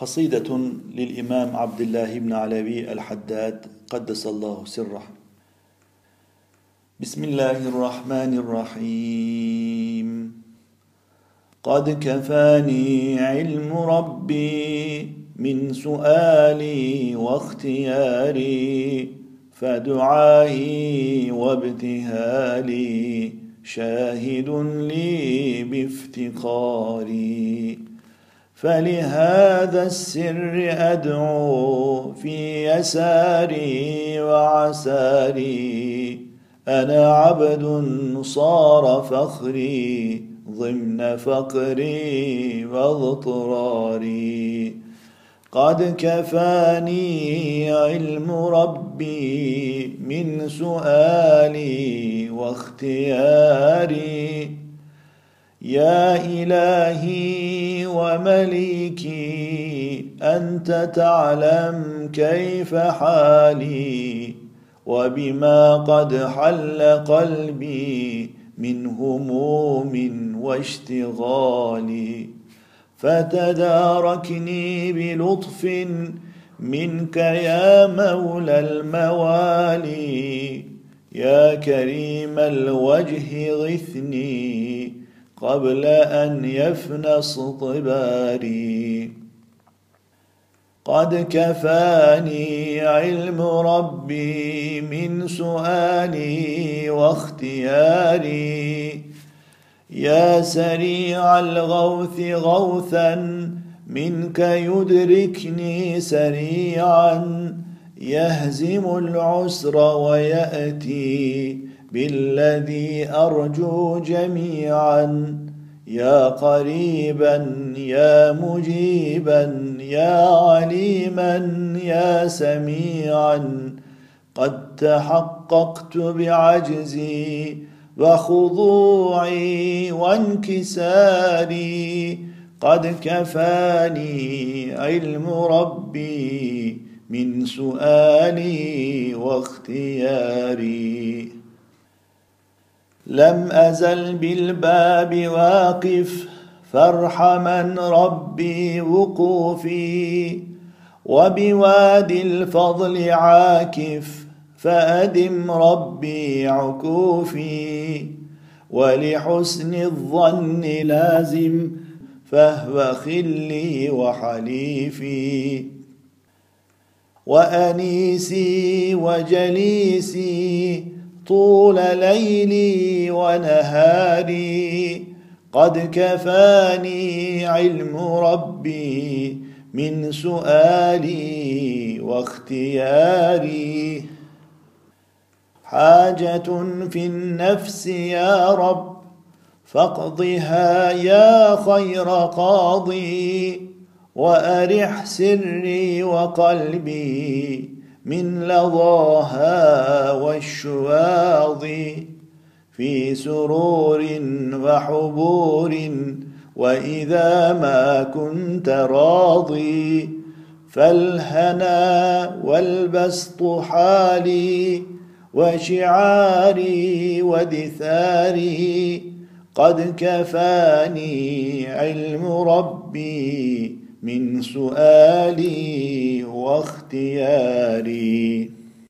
قصيدة للإمام عبد الله بن علوي الحداد قدس الله سره. بسم الله الرحمن الرحيم. قد كفاني علم ربي من سؤالي واختياري فدعائي وابتهالي شاهد لي بافتقاري. فلهذا السر أدعو في يساري وعساري. أنا عبد صار فخري ضمن فقري واضطراري. قد كفاني علم ربي من سؤالي واختياري. يا إلهي ومليكي أنت تعلم كيف حالي وبما قد حل قلبي من هموم واشتغال. فتداركني بلطف منك يا مولى الموالي يا كريم الوجه غثني. قبل أن يفنى اصطباري قد كفاني علم ربي من سؤالي واختياري. يا سريع الغوث غوثا منك يدركني سريعا. يهزم العسر ويأتي بالذي أرجو جميعا. يا قريبا يا مجيبا يا عليما يا سميعا. قد تحققت بعجزي وخضوعي وانكساري. قد كفاني علم ربي من سؤالي واختياري. لم أزل بالباب واقف فارحمن ربي وقوفي وبوادي الفضل عاكف فأدم ربي عكوفي ولحسن الظن لازم فهو خلي وحليفي. وأنيسي وجليسي طول ليلي ونهاري. قد كفاني علم ربي من سؤالي واختياري. حاجة في النفس يا رب فاقضها يا خير قاضي. وأرح سري وقلبي من لظاها والشواظ في سرور وحبور وإذا ما كنت راضي فالهنا والبسط حالي وشعاري ودثاري. قد كفاني علم ربي من سؤالي واختياري.